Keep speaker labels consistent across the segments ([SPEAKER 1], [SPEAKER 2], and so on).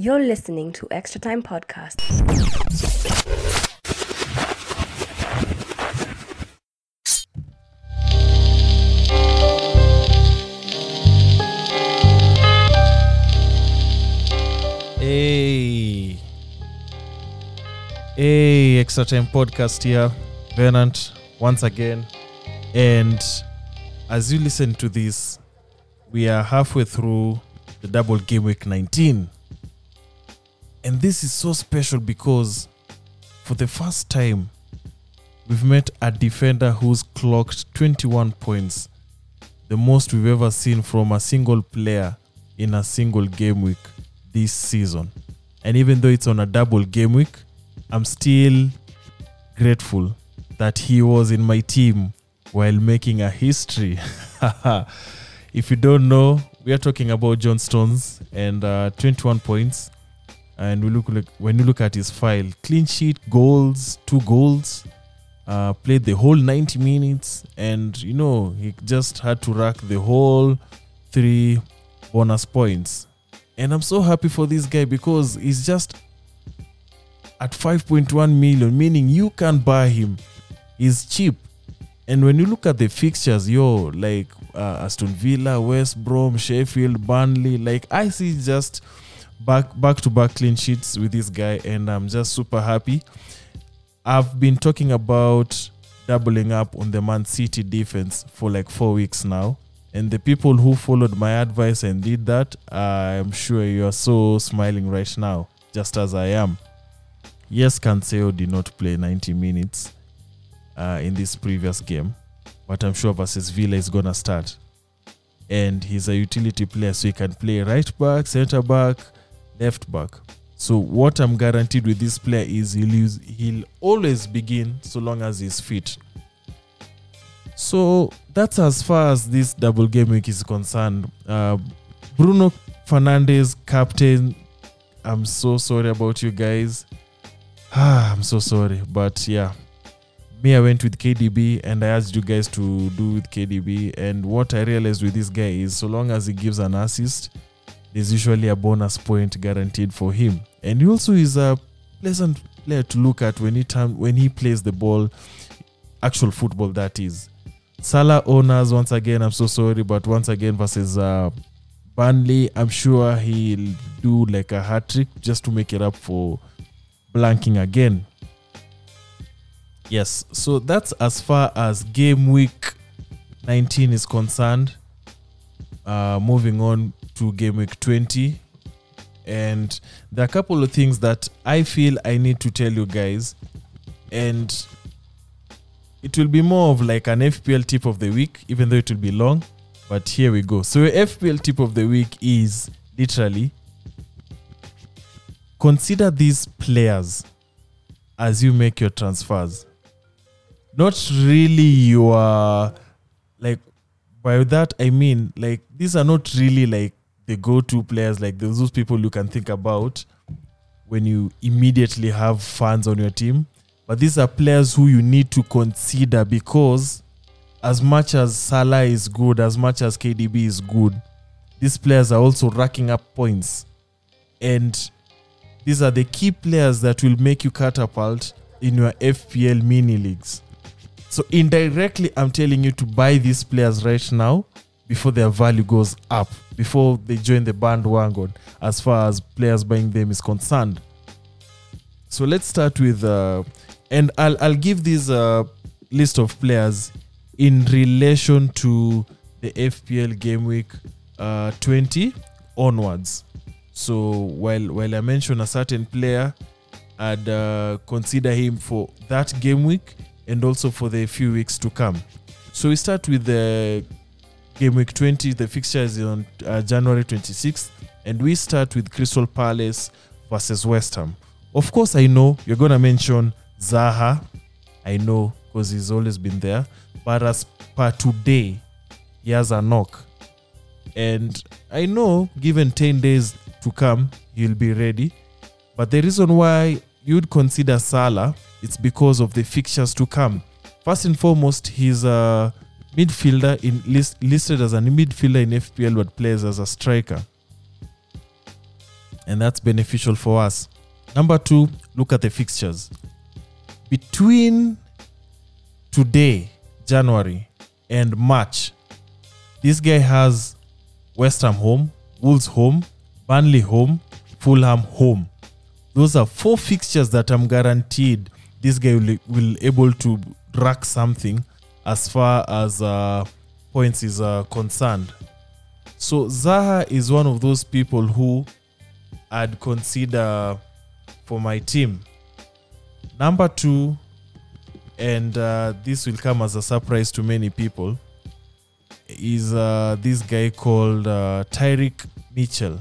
[SPEAKER 1] You're listening to Extra Time Podcast.
[SPEAKER 2] Hey. Hey, Extra Time Podcast here. Venant once again. And as you listen to this, we are halfway through the double game week 19. And this is so special because for the first time, we've met a defender who's clocked 21 points, the most we've ever seen from a single player in a single game week this season. And even though it's on a double game week, I'm still grateful that he was in my team while making a history. if you don't know, we are talking about John Stones and uh, 21 points. And we look like when you look at his file, clean sheet, goals, two goals, uh, played the whole 90 minutes, and you know he just had to rack the whole three bonus points. And I'm so happy for this guy because he's just at 5.1 million, meaning you can buy him. He's cheap. And when you look at the fixtures, yo, like uh, Aston Villa, West Brom, Sheffield, Burnley, like I see just back back to back clean sheets with this guy, and I'm just super happy. I've been talking about doubling up on the Man City defense for like four weeks now. And the people who followed my advice and did that, I'm sure you are so smiling right now, just as I am. Yes, Cancelo did not play 90 minutes uh, in this previous game, but I'm sure versus Villa is gonna start. And he's a utility player, so he can play right back, center back, left back. So what I'm guaranteed with this player is he'll use, he'll always begin so long as he's fit. So that's as far as this double game week is concerned. Uh, Bruno Fernandes, captain. I'm so sorry about you guys. Ah, I'm so sorry, but yeah, me I went with KDB and I asked you guys to do with KDB. And what I realized with this guy is, so long as he gives an assist, there's usually a bonus point guaranteed for him. And he also is a pleasant player to look at when he when he plays the ball, actual football that is. Salah owners once again, I'm so sorry, but once again versus uh, Burnley, I'm sure he'll do like a hat trick just to make it up for blanking again. Yes, so that's as far as game week 19 is concerned. Uh, moving on to game week 20. And there are a couple of things that I feel I need to tell you guys. And it will be more of like an FPL tip of the week, even though it will be long. But here we go. So, FPL tip of the week is literally consider these players as you make your transfers. Not really your like by that I mean like these are not really like the go-to players like those those people you can think about when you immediately have fans on your team. But these are players who you need to consider because as much as Salah is good, as much as KDB is good, these players are also racking up points. And these are the key players that will make you catapult in your FPL mini leagues. So indirectly, I'm telling you to buy these players right now before their value goes up, before they join the bandwagon, as far as players buying them is concerned. So let's start with, uh, and I'll I'll give this uh, list of players in relation to the FPL game week uh, 20 onwards. So while while I mention a certain player, I'd uh, consider him for that game week and also for the few weeks to come. So we start with the game week 20. The fixture is on uh, January 26th, and we start with Crystal Palace versus West Ham. Of course, I know you're gonna mention Zaha. I know because he's always been there. But as per today, he has a knock. And I know, given 10 days to come, he'll be ready. But the reason why you'd consider Salah, it's because of the fixtures to come. First and foremost, he's a midfielder in list, listed as a midfielder in FPL, but plays as a striker. and that's beneficial for us. Number two, look at the fixtures. Between today, January, and March, this guy has West Ham home, Wolves home, Burnley home, Fulham home. Those are four fixtures that I'm guaranteed this guy will, will able to rack something as far as uh, points is uh, concerned. So Zaha is one of those people who I'd consider for my team. Number two, and uh, this will come as a surprise to many people, is uh, this guy called uh, Tyrick Mitchell.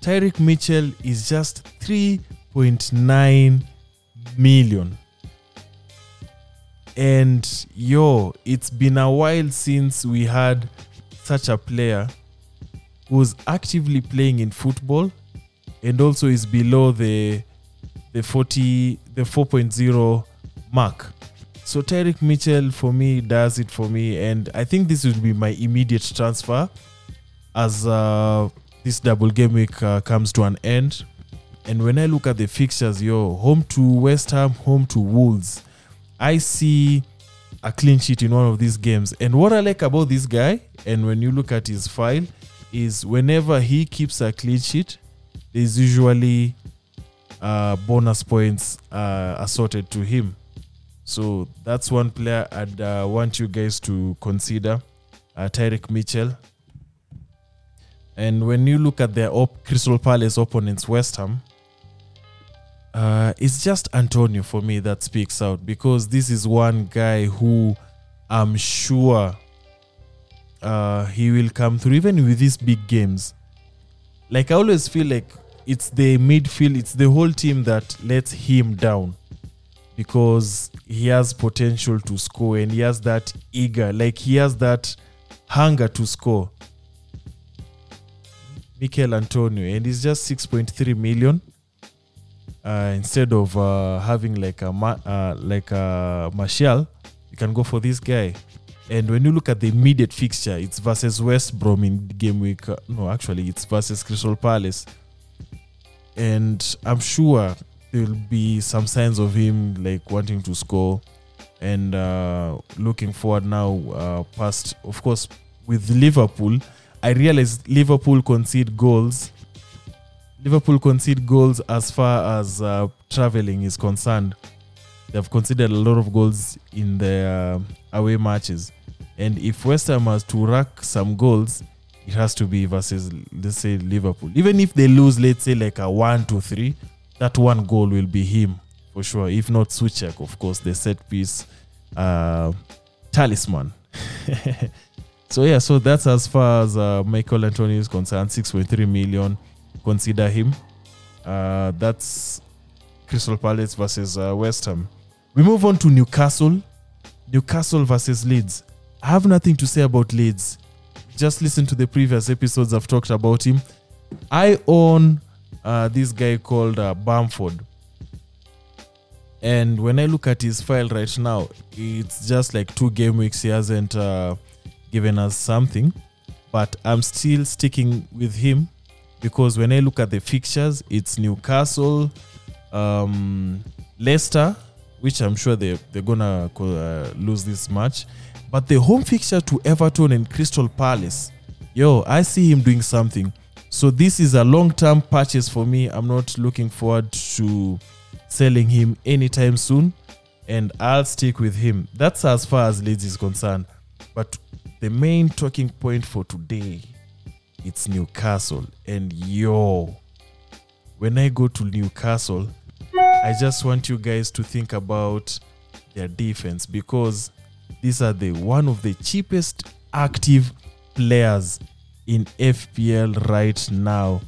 [SPEAKER 2] Tyrick Mitchell is just 3.9 million. And yo, it's been a while since we had such a player who's actively playing in football and also is below the the 40 the 4.0 mark. So Tarek Mitchell for me does it for me and I think this will be my immediate transfer as uh, this double game week uh, comes to an end. And when I look at the fixtures, yo, home to West Ham, home to Wolves, I see a clean sheet in one of these games. And what I like about this guy, and when you look at his file, is whenever he keeps a clean sheet, there's usually uh, bonus points uh, assorted to him. So that's one player I'd uh, want you guys to consider, uh, Mitchell. And when you look at their op- Crystal Palace opponents, West Ham, uh, it's just Antonio for me that speaks out because this is one guy who I'm sure uh, he will come through even with these big games. Like I always feel like it's the midfield, it's the whole team that lets him down because he has potential to score and he has that eager, like he has that hunger to score. Michail Antonio, and he's just 6.3 million. Uh, instead of uh, having like a Ma- uh, like a Martial, you can go for this guy. And when you look at the immediate fixture, it's versus West Brom in game week. uh, no, actually, it's versus Crystal Palace. And I'm sure there will be some signs of him like wanting to score and uh, looking forward now uh, past, of course, with Liverpool. I realize Liverpool concede goals. Liverpool concede goals as far as uh, traveling is concerned. They've conceded a lot of goals in their uh, away matches. And if West Ham has to rack some goals, it has to be versus, let's say, Liverpool. Even if they lose, let's say, like a 1 to 3, that one goal will be him for sure. If not Soucek, of course, the set piece uh, talisman. so, yeah, so that's as far as uh, Michail Antonio is concerned 6.3 million. Consider him. Uh, that's Crystal Palace versus uh, West Ham. We move on to Newcastle. Newcastle versus Leeds. I have nothing to say about Leeds. Just listen to the previous episodes I've talked about him. I own uh, this guy called uh, Bamford. And when I look at his file right now, it's just like two game weeks. He hasn't uh, given us something, but I'm still sticking with him because when I look at the fixtures, it's Newcastle, um, Leicester, which I'm sure they they're gonna uh, lose this match, but the home fixture to Everton and Crystal Palace, yo, I see him doing something. So this is a long-term purchase for me. I'm not looking forward to selling him anytime soon, and I'll stick with him. That's as far as Leeds is concerned. But the main talking point for today, it's Newcastle, and yo, when I go to Newcastle, I just want you guys to think about their defense because these are the one of the cheapest active players in FPL right now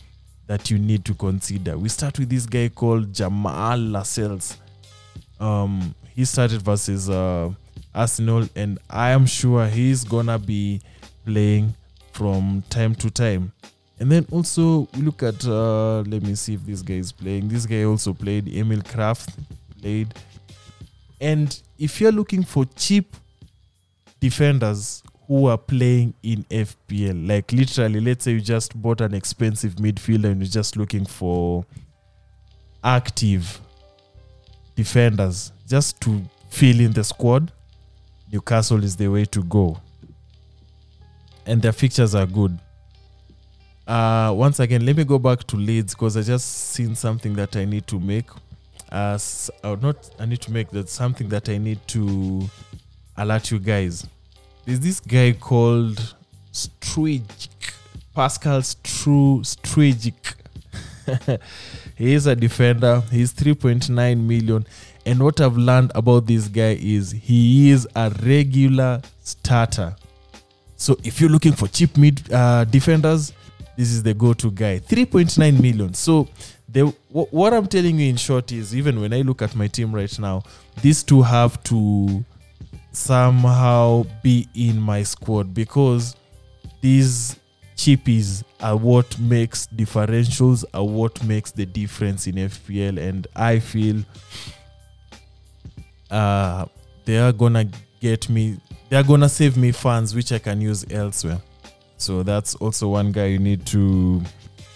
[SPEAKER 2] that you need to consider. We start with this guy called Jamal Lascelles. Um, he started versus uh, Arsenal, and I am sure he's gonna be playing from time to time. And then also we look at uh, let me see if this guy is playing. This guy also played. Emil Krafth played. And if you're looking for cheap defenders who are playing in FPL. Like literally, let's say you just bought an expensive midfielder and you're just looking for active defenders just to fill in the squad. Newcastle is the way to go. And their fixtures are good. Uh, once again, let me go back to Leeds because I just seen something that I need to make. Uh, uh, not I need to make that something that I need to alert you guys. There's this guy called Strujic, Pascal Stru Strujic. he is a defender. He's 3.9 million. And what I've learned about this guy is he is a regular starter. So if you're looking for cheap mid uh, defenders, this is the go-to guy. 3.9 million. So the wh- what I'm telling you in short is even when I look at my team right now, these two have to somehow be in my squad because these cheapies are what makes differentials are what makes the difference in FPL and I feel uh they are gonna get me they're gonna save me funds which I can use elsewhere. So that's also one guy you need to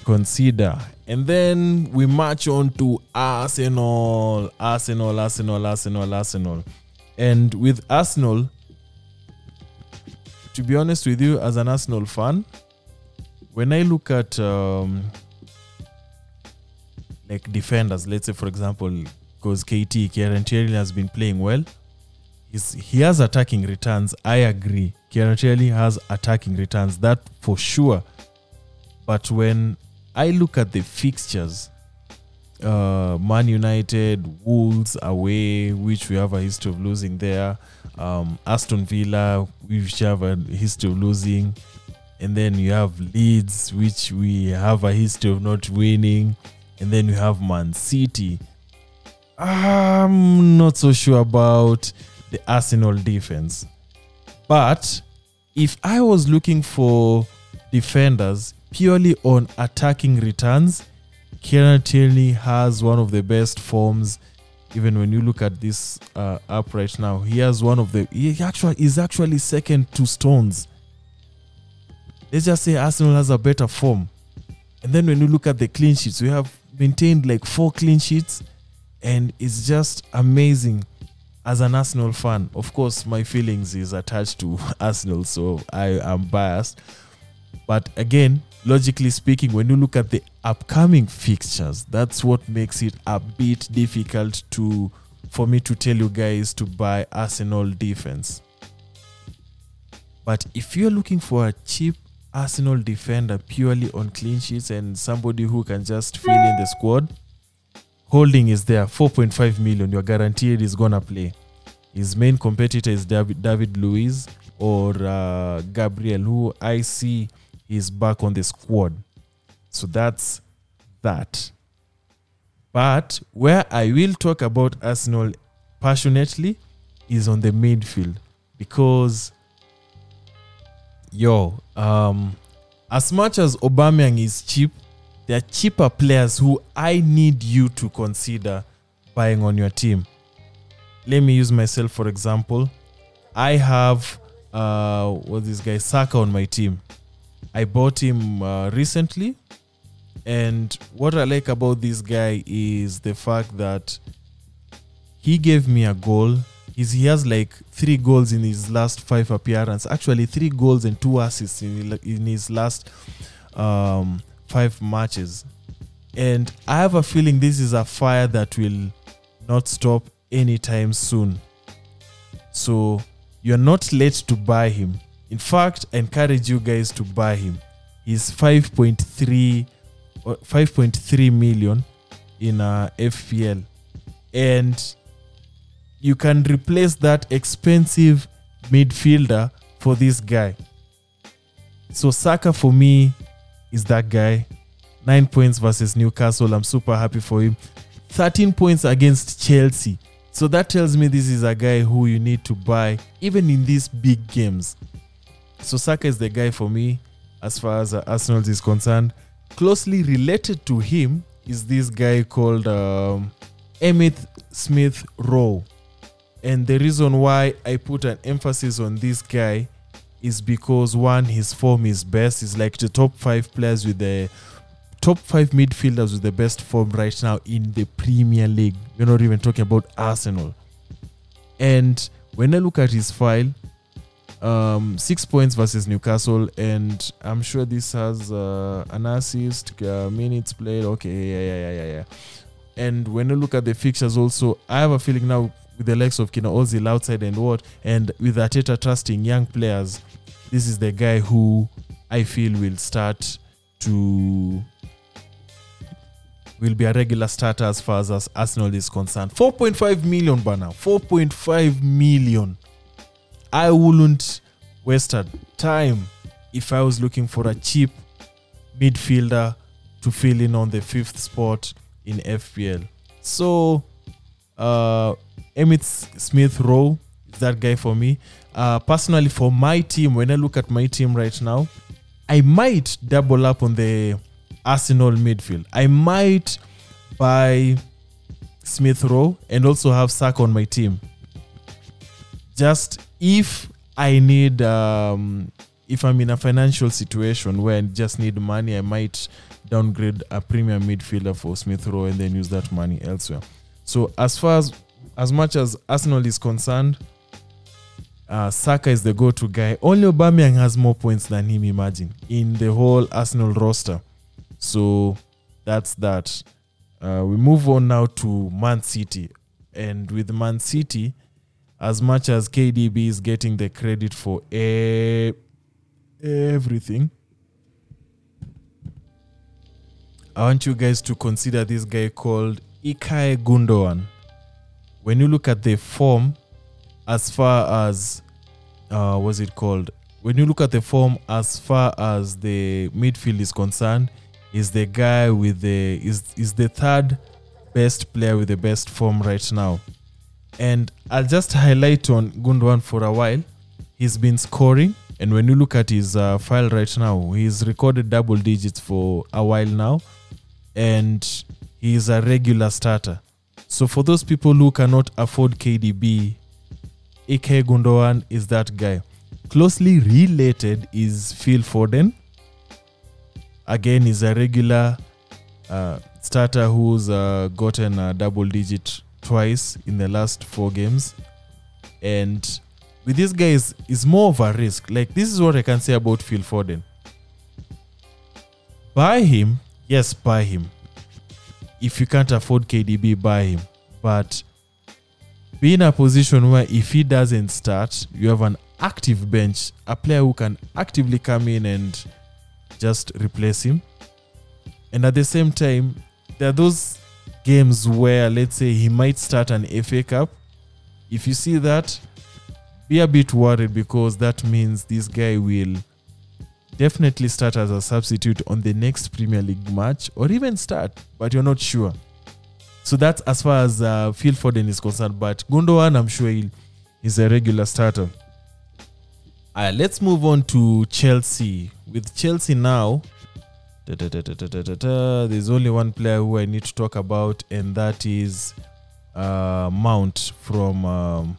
[SPEAKER 2] consider. And then we march on to Arsenal, Arsenal, Arsenal, Arsenal, Arsenal. And with Arsenal, to be honest with you, as an Arsenal fan, when I look at um, like defenders, let's say for example, because KT Kieran Tierney has been playing well, he's, he has attacking returns. I agree. Kieran has attacking returns, that for sure. But when I look at the fixtures, uh, Man United, Wolves away, which we have a history of losing there. Um, Aston Villa, which have a history of losing. And then you have Leeds, which we have a history of not winning. And then you have Man City. I'm not so sure about the Arsenal defense. But if I was looking for defenders purely on attacking returns, Kieran Tierney has one of the best forms. Even when you look at this uh, up right now, he has one of the. He actually is actually second to Stones. Let's just say Arsenal has a better form, and then when you look at the clean sheets, we have maintained like four clean sheets, and it's just amazing. As an Arsenal fan, of course, my feelings is attached to Arsenal, so I am biased. But again, logically speaking, when you look at the upcoming fixtures, that's what makes it a bit difficult to for me to tell you guys to buy Arsenal defense. But if you're looking for a cheap Arsenal defender purely on clean sheets and somebody who can just fill in the squad, Holding is there 4.5 million. You're guaranteed he's gonna play. His main competitor is David, David Luiz or uh, Gabriel, who I see is back on the squad. So that's that. But where I will talk about Arsenal passionately is on the midfield because yo, um, as much as Aubameyang is cheap, there are cheaper players who I need you to consider buying on your team. Let me use myself for example. I have uh, what's this guy Saka on my team. I bought him uh, recently, and what I like about this guy is the fact that he gave me a goal. He's, he has like three goals in his last five appearances. Actually, three goals and two assists in, in his last um, five matches. And I have a feeling this is a fire that will not stop anytime soon. So you're not late to buy him. In fact, I encourage you guys to buy him. He's 5.3 or 5.3 million in uh, FPL. And you can replace that expensive midfielder for this guy. So Saka for me is that guy. Nine points versus Newcastle. I'm super happy for him. 13 points against Chelsea. So that tells me this is a guy who you need to buy even in these big games. So Saka is the guy for me as far as uh, Arsenal is concerned. Closely related to him is this guy called um, Emmett Smith Rowe. And the reason why I put an emphasis on this guy is because one, his form is best. He's like the top five players with the top five midfielders with the best form right now in the Premier League. We're not even talking about Arsenal. And when I look at his file, um, six points versus Newcastle, and I'm sure this has uh, an assist, uh, minutes played. Okay, yeah, yeah, yeah, yeah, yeah. And when I look at the fixtures, also, I have a feeling now with the likes of Kina Ozil outside and what, and with Ateta trusting young players, this is the guy who I feel will start to will be a regular starter as far as, Arsenal is concerned. 4.5 million banner. 4.5 million. I wouldn't waste time if I was looking for a cheap midfielder to fill in on the fifth spot in FPL. So, uh, Emmett Smith Rowe is that guy for me. Uh, personally, for my team, when I look at my team right now, I might double up on the Arsenal midfield. I might buy Smith Rowe and also have Sack on my team. Just if I need, um, if I'm in a financial situation where I just need money, I might downgrade a premium midfielder for Smith Rowe and then use that money elsewhere. So as far as as much as Arsenal is concerned, uh, Saka is the go-to guy. Only Aubameyang has more points than him. Imagine in the whole Arsenal roster. So that's that. Uh, we move on now to Man City, and with Man City, as much as KDB is getting the credit for e- everything, I want you guys to consider this guy called Ilkay Gundogan. When you look at the form, as far as uh, what's it called? When you look at the form, as far as the midfield is concerned, is the guy with the is is the third best player with the best form right now. And I'll just highlight on Gundogan for a while. He's been scoring, and when you look at his uh, file right now, he's recorded double digits for a while now, and he's a regular starter. So for those people who cannot afford KDB, Ike Gundogan is that guy. Closely related is Phil Foden. Again, is a regular uh, starter who's uh, gotten a double digit twice in the last four games. And with these guys, is more of a risk. Like this is what I can say about Phil Foden. Buy him, yes, buy him. If you can't afford KDB, buy him. But be in a position where if he doesn't start, you have an active bench, a player who can actively come in and just replace him. And at the same time, there are those games where, let's say, he might start an FA Cup. If you see that, be a bit worried because that means this guy will definitely start as a substitute on the next Premier League match or even start, but you're not sure. So that's as far as uh, Phil Foden is concerned. But Gundogan, I'm sure he is a regular starter. Uh, let's move on to Chelsea. With Chelsea now, there's only one player who I need to talk about, and that is uh, Mount from um,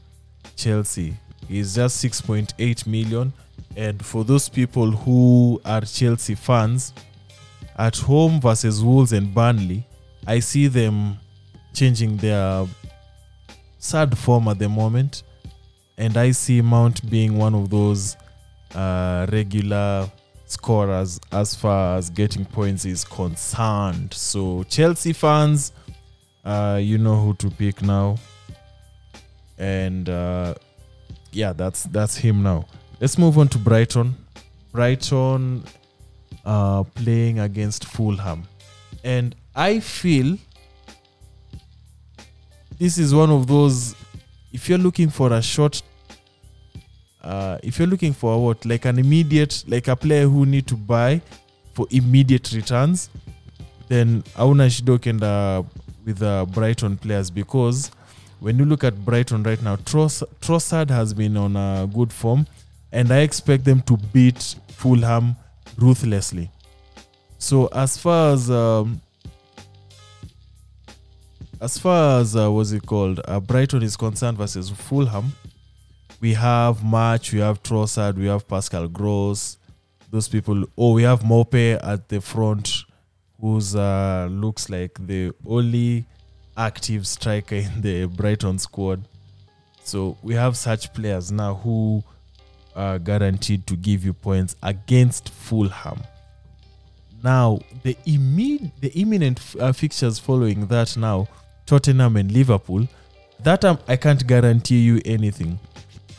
[SPEAKER 2] Chelsea. He's just 6.8 million. And for those people who are Chelsea fans, at home versus Wolves and Burnley, I see them changing their sad form at the moment. And I see Mount being one of those uh, regular scorers as far as getting points is concerned. So, Chelsea fans, uh, you know who to pick now. And uh, yeah, that's that's him now. Let's move on to Brighton. Brighton uh, playing against Fulham. And I feel this is one of those if you're looking for a short uh, if you're looking for what like an immediate like a player who need to buy for immediate returns then auna shido kenda with uh, brighton players because when you look at brighton right now Tross- trossard has been on a good form and i expect them to beat fulham ruthlessly so as far as um, as far as uh, what's it called uh, brighton is concerned versus fulham we have March, we have Trossard, we have Pascal Gross. Those people. Oh, we have Maupay at the front, who's uh, looks like the only active striker in the Brighton squad. So we have such players now who are guaranteed to give you points against Fulham. Now the imme- the imminent uh, fixtures following that now Tottenham and Liverpool. That um, I can't guarantee you anything,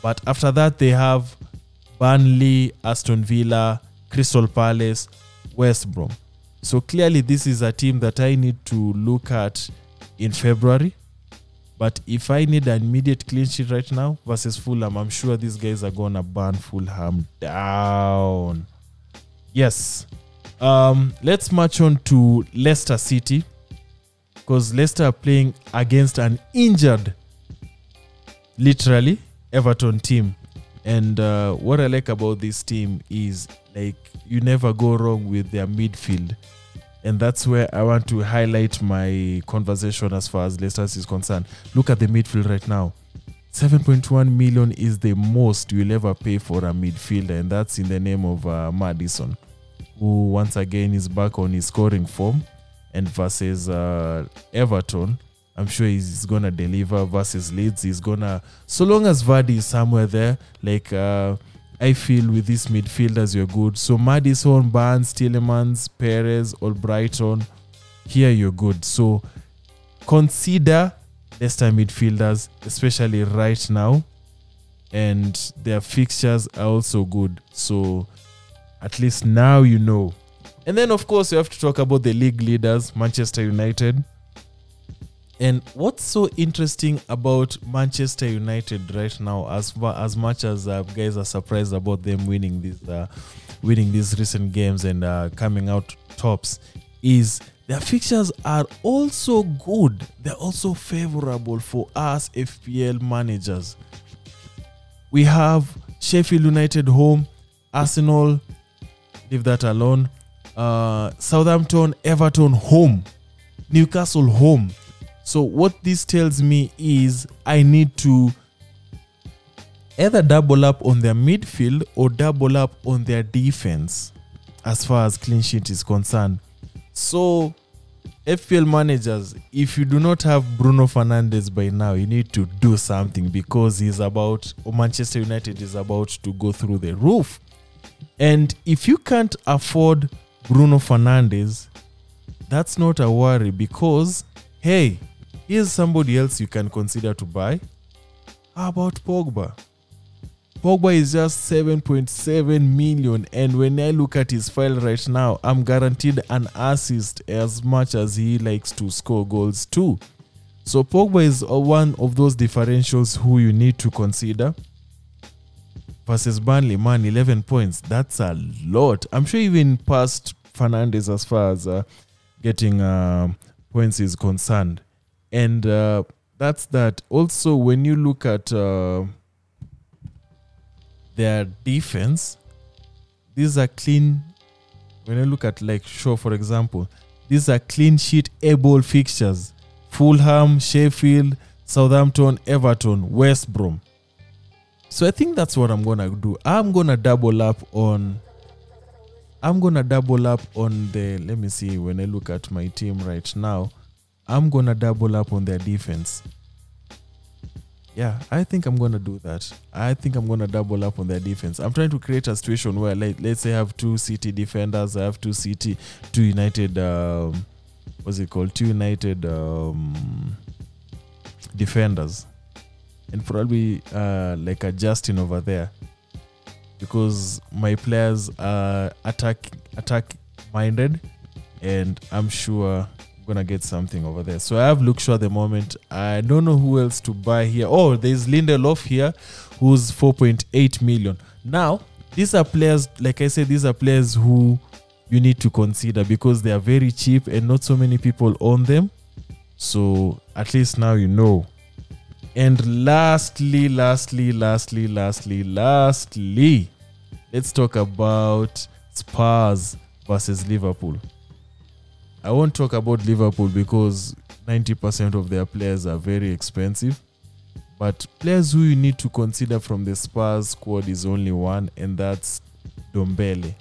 [SPEAKER 2] but after that they have Burnley, Aston Villa, Crystal Palace, West Brom. So clearly this is a team that I need to look at in February. But if I need an immediate clean sheet right now versus Fulham, I'm sure these guys are gonna burn Fulham down. Yes. Um, let's march on to Leicester City because Leicester are playing against an injured, literally, Everton team. And uh, what I like about this team is like you never go wrong with their midfield. And that's where I want to highlight my conversation as far as Leicester is concerned. Look at the midfield right now. 7.1 million is the most you'll ever pay for a midfielder, and that's in the name of uh, Maddison, who once again is back on his scoring form. And versus uh, Everton, I'm sure he's gonna deliver. Versus Leeds, he's gonna. So long as Vardy is somewhere there, like uh, I feel with these midfielders, you're good. So Maddison, Barnes, Tielemans, Perez, Albrighton, here you're good. So consider Leicester midfielders, especially right now, and their fixtures are also good. So at least now you know. And then, of course, you have to talk about the league leaders, Manchester United. And what's so interesting about Manchester United right now, as far, as much as uh, guys are surprised about them winning these uh, winning these recent games and uh, coming out tops, is their fixtures are also good. They're also favorable for us FPL managers. We have Sheffield United home, Arsenal, leave that alone. Uh, Southampton, Everton home, Newcastle home. So what this tells me is I need to either double up on their midfield or double up on their defense as far as clean sheet is concerned. So FPL managers, if you do not have Bruno Fernandes by now, you need to do something because he's about Manchester United is about to go through the roof. And if you can't afford Bruno Fernandes, that's not a worry because hey, here's somebody else you can consider to buy. How about Pogba? Pogba is just 7.7 million, and when I look at his file right now, I'm guaranteed an assist as much as he likes to score goals too. So Pogba is uh, one of those differentials who you need to consider. Versus Burnley, man, 11 points. That's a lot. I'm sure even past Fernandes as far as uh, getting uh, points is concerned. And uh, that's that. Also, when you look at uh, their defense, these are clean. When I look at like Shaw, for example, these are clean sheet able fixtures. Fulham, Sheffield, Southampton, Everton, West Brom. So I think that's what I'm gonna do. I'm gonna double up on. I'm gonna double up on the. Let me see. When I look at my team right now, I'm gonna double up on their defense. Yeah, I think I'm gonna do that. I think I'm gonna double up on their defense. I'm trying to create a situation where, like, let's say I have two City defenders, I have two City, two United. Um, what's it called? Two United um, defenders, and probably uh, like a Justin over there, because my players are attack attack minded, and I'm sure gonna get something over there. So I have Shaw at the moment. I don't know who else to buy here. Oh, there's Lindelof here, who's 4.8 million. Now, these are players, like I said, these are players who you need to consider because they are very cheap and not so many people own them. So at least now you know. And lastly, lastly, lastly, lastly, lastly, let's talk about Spurs versus Liverpool. I won't talk about Liverpool because 90% of their players are very expensive. But players who you need to consider from the Spurs squad is only one, and that's Dombele,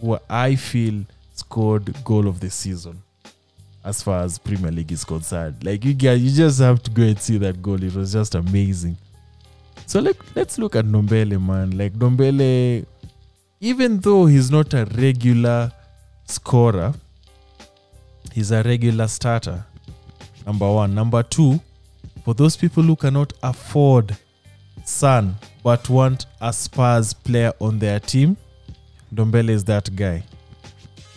[SPEAKER 2] who I feel scored goal of the season as far as Premier League is concerned. Like you guys, you just have to go and see that goal. It was just amazing. So like let's look at Dombele, man. Like Dombele, even though he's not a regular scorer, he's a regular starter. Number one. Number two, for those people who cannot afford Son but want a Spurs player on their team, Dombele is that guy.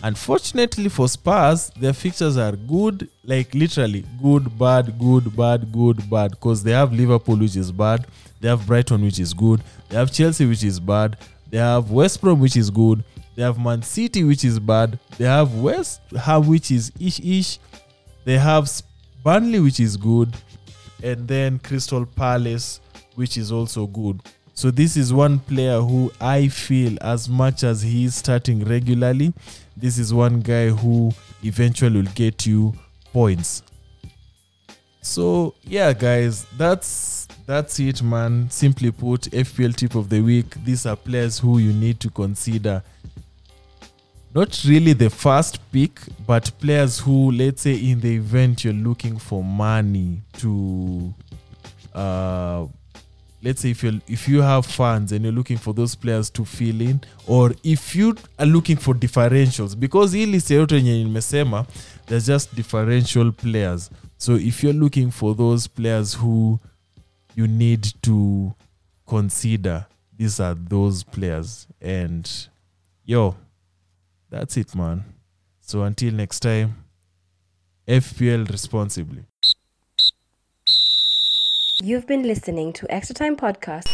[SPEAKER 2] Unfortunately for Spurs, their fixtures are good, like literally good, bad, good, bad, good, bad. Because they have Liverpool, which is bad. They have Brighton, which is good. They have Chelsea, which is bad. They have West Brom, which is good. They have Man City, which is bad. They have West Ham, which is ish ish. They have Burnley, which is good. And then Crystal Palace, which is also good. So this is one player who I feel, as much as he is starting regularly, this is one guy who eventually will get you points. So yeah, guys, that's that's it, man. Simply put, FPL tip of the week. These are players who you need to consider. Not really the first pick, but players who, let's say, in the event you're looking for money to uh let's say if you if you have funds and you're looking for those players to fill in or if you are looking for differentials because hii list yenye nimesema there's just differential players. So if you're looking for those players who you need to consider these are those players. And yo that's it man so until next time fpl responsibly
[SPEAKER 1] You've been listening to Extra Time Podcast.